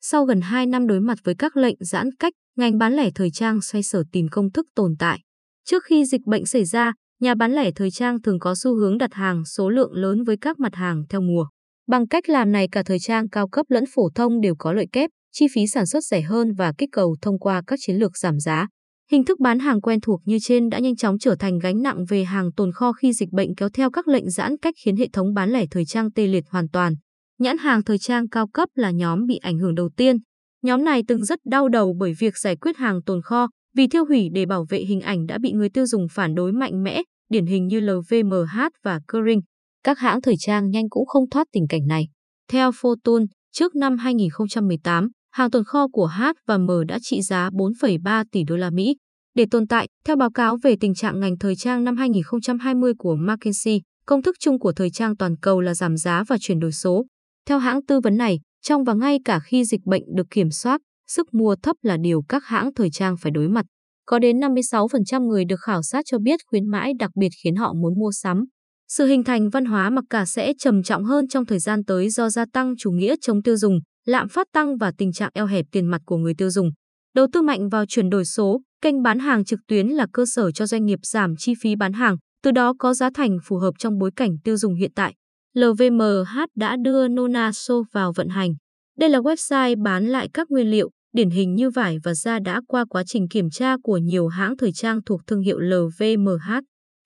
Sau gần 2 năm đối mặt với các lệnh giãn cách, ngành bán lẻ thời trang xoay sở tìm công thức tồn tại. Trước khi dịch bệnh xảy ra, nhà bán lẻ thời trang thường có xu hướng đặt hàng số lượng lớn với các mặt hàng theo mùa. Bằng cách làm này cả thời trang cao cấp lẫn phổ thông đều có lợi kép, chi phí sản xuất rẻ hơn và kích cầu thông qua các chiến lược giảm giá. Hình thức bán hàng quen thuộc như trên đã nhanh chóng trở thành gánh nặng về hàng tồn kho khi dịch bệnh kéo theo các lệnh giãn cách khiến hệ thống bán lẻ thời trang tê liệt hoàn toàn. Nhãn hàng thời trang cao cấp là nhóm bị ảnh hưởng đầu tiên. Nhóm này từng rất đau đầu bởi việc giải quyết hàng tồn kho, vì tiêu hủy để bảo vệ hình ảnh đã bị người tiêu dùng phản đối mạnh mẽ, điển hình như LVMH và Kering. Các hãng thời trang nhanh cũng không thoát tình cảnh này. Theo Fortune, trước năm 2018, hàng tồn kho của H và M đã trị giá 4,3 tỷ đô la Mỹ. Để tồn tại, theo báo cáo về tình trạng ngành thời trang năm 2020 của McKinsey, công thức chung của thời trang toàn cầu là giảm giá và chuyển đổi số. Theo hãng tư vấn này, trong và ngay cả khi dịch bệnh được kiểm soát, sức mua thấp là điều các hãng thời trang phải đối mặt. Có đến 56% người được khảo sát cho biết khuyến mãi đặc biệt khiến họ muốn mua sắm. Sự hình thành văn hóa mặc cả sẽ trầm trọng hơn trong thời gian tới do gia tăng chủ nghĩa chống tiêu dùng, lạm phát tăng và tình trạng eo hẹp tiền mặt của người tiêu dùng. Đầu tư mạnh vào chuyển đổi số, kênh bán hàng trực tuyến là cơ sở cho doanh nghiệp giảm chi phí bán hàng, từ đó có giá thành phù hợp trong bối cảnh tiêu dùng hiện tại. LVMH đã đưa Nonaso vào vận hành. Đây là website bán lại các nguyên liệu, điển hình như vải và da đã qua quá trình kiểm tra của nhiều hãng thời trang thuộc thương hiệu LVMH.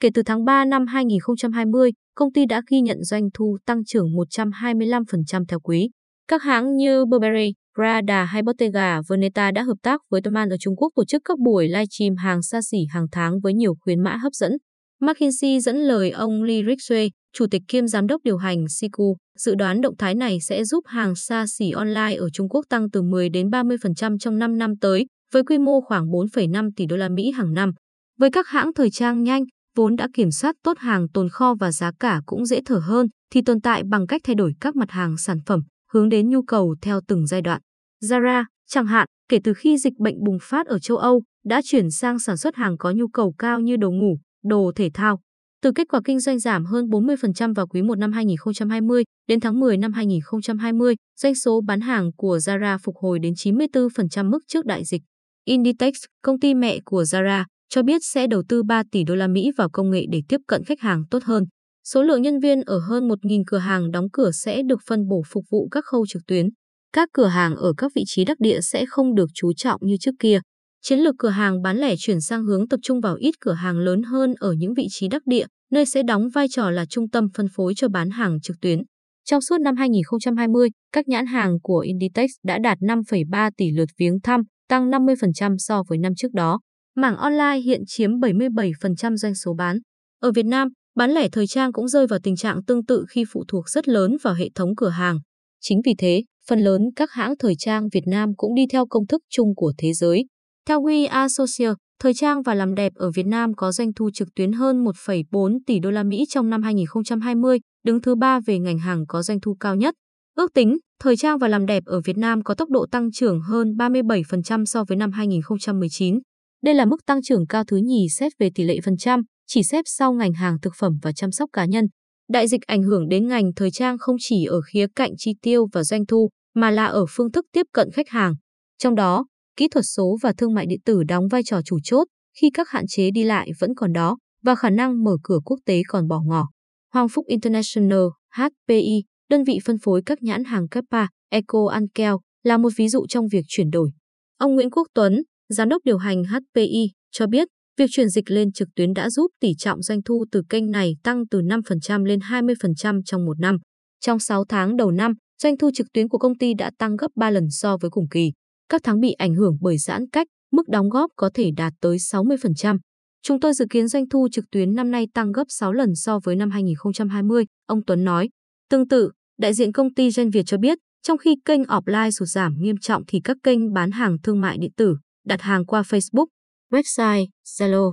Kể từ tháng 3 năm 2020, công ty đã ghi nhận doanh thu tăng trưởng 125% theo quý. Các hãng như Burberry, Prada hay Bottega Veneta đã hợp tác với Toman ở Trung Quốc tổ chức các buổi livestream hàng xa xỉ hàng tháng với nhiều khuyến mãi hấp dẫn. McKinsey dẫn lời ông Lee Rixway, chủ tịch kiêm giám đốc điều hành Siku, dự đoán động thái này sẽ giúp hàng xa xỉ online ở Trung Quốc tăng từ 10 đến 30% trong 5 năm tới, với quy mô khoảng 4,5 tỷ đô la Mỹ hàng năm. Với các hãng thời trang nhanh, vốn đã kiểm soát tốt hàng tồn kho và giá cả cũng dễ thở hơn, thì tồn tại bằng cách thay đổi các mặt hàng sản phẩm, hướng đến nhu cầu theo từng giai đoạn. Zara, chẳng hạn, kể từ khi dịch bệnh bùng phát ở châu Âu, đã chuyển sang sản xuất hàng có nhu cầu cao như đồ ngủ, đồ thể thao. Từ kết quả kinh doanh giảm hơn 40% vào quý 1 năm 2020 đến tháng 10 năm 2020, doanh số bán hàng của Zara phục hồi đến 94% mức trước đại dịch. Inditex, công ty mẹ của Zara, cho biết sẽ đầu tư 3 tỷ đô la Mỹ vào công nghệ để tiếp cận khách hàng tốt hơn. Số lượng nhân viên ở hơn 1.000 cửa hàng đóng cửa sẽ được phân bổ phục vụ các khâu trực tuyến. Các cửa hàng ở các vị trí đắc địa sẽ không được chú trọng như trước kia. Chiến lược cửa hàng bán lẻ chuyển sang hướng tập trung vào ít cửa hàng lớn hơn ở những vị trí đắc địa, nơi sẽ đóng vai trò là trung tâm phân phối cho bán hàng trực tuyến. Trong suốt năm 2020, các nhãn hàng của Inditex đã đạt 5,3 tỷ lượt viếng thăm, tăng 50% so với năm trước đó. Mảng online hiện chiếm 77% doanh số bán. Ở Việt Nam, bán lẻ thời trang cũng rơi vào tình trạng tương tự khi phụ thuộc rất lớn vào hệ thống cửa hàng. Chính vì thế, phần lớn các hãng thời trang Việt Nam cũng đi theo công thức chung của thế giới. Theo We Associates, thời trang và làm đẹp ở Việt Nam có doanh thu trực tuyến hơn 1,4 tỷ đô la Mỹ trong năm 2020, đứng thứ ba về ngành hàng có doanh thu cao nhất. Ước tính, thời trang và làm đẹp ở Việt Nam có tốc độ tăng trưởng hơn 37% so với năm 2019. Đây là mức tăng trưởng cao thứ nhì xét về tỷ lệ phần trăm, chỉ xếp sau ngành hàng thực phẩm và chăm sóc cá nhân. Đại dịch ảnh hưởng đến ngành thời trang không chỉ ở khía cạnh chi tiêu và doanh thu, mà là ở phương thức tiếp cận khách hàng. Trong đó, kỹ thuật số và thương mại điện tử đóng vai trò chủ chốt khi các hạn chế đi lại vẫn còn đó và khả năng mở cửa quốc tế còn bỏ ngỏ. Hoàng Phúc International, HPI, đơn vị phân phối các nhãn hàng Kappa, Eco Ankel, là một ví dụ trong việc chuyển đổi. Ông Nguyễn Quốc Tuấn, giám đốc điều hành HPI, cho biết việc chuyển dịch lên trực tuyến đã giúp tỷ trọng doanh thu từ kênh này tăng từ 5% lên 20% trong một năm. Trong 6 tháng đầu năm, doanh thu trực tuyến của công ty đã tăng gấp 3 lần so với cùng kỳ. Các tháng bị ảnh hưởng bởi giãn cách, mức đóng góp có thể đạt tới 60%. Chúng tôi dự kiến doanh thu trực tuyến năm nay tăng gấp 6 lần so với năm 2020, ông Tuấn nói. Tương tự, đại diện công ty Gen Việt cho biết, trong khi kênh offline sụt giảm nghiêm trọng thì các kênh bán hàng thương mại điện tử, đặt hàng qua Facebook, website, Zalo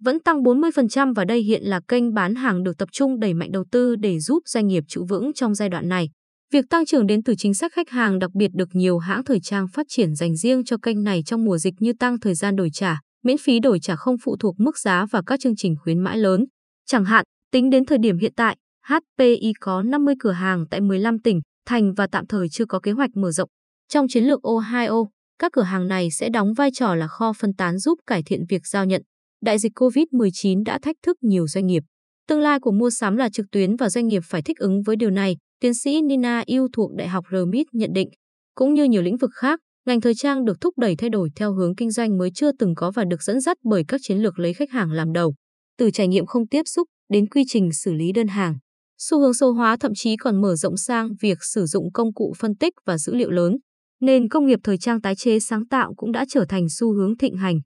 vẫn tăng 40% và đây hiện là kênh bán hàng được tập trung đẩy mạnh đầu tư để giúp doanh nghiệp trụ vững trong giai đoạn này. Việc tăng trưởng đến từ chính sách khách hàng đặc biệt được nhiều hãng thời trang phát triển dành riêng cho kênh này trong mùa dịch như tăng thời gian đổi trả, miễn phí đổi trả không phụ thuộc mức giá và các chương trình khuyến mãi lớn. Chẳng hạn, tính đến thời điểm hiện tại, HPI có 50 cửa hàng tại 15 tỉnh, thành và tạm thời chưa có kế hoạch mở rộng. Trong chiến lược Ohio, các cửa hàng này sẽ đóng vai trò là kho phân tán giúp cải thiện việc giao nhận. Đại dịch COVID-19 đã thách thức nhiều doanh nghiệp. Tương lai của mua sắm là trực tuyến và doanh nghiệp phải thích ứng với điều này, tiến sĩ Nina Yêu thuộc Đại học RMIT nhận định. Cũng như nhiều lĩnh vực khác, ngành thời trang được thúc đẩy thay đổi theo hướng kinh doanh mới chưa từng có và được dẫn dắt bởi các chiến lược lấy khách hàng làm đầu. Từ trải nghiệm không tiếp xúc đến quy trình xử lý đơn hàng. Xu hướng số hóa thậm chí còn mở rộng sang việc sử dụng công cụ phân tích và dữ liệu lớn. Nền công nghiệp thời trang tái chế sáng tạo cũng đã trở thành xu hướng thịnh hành.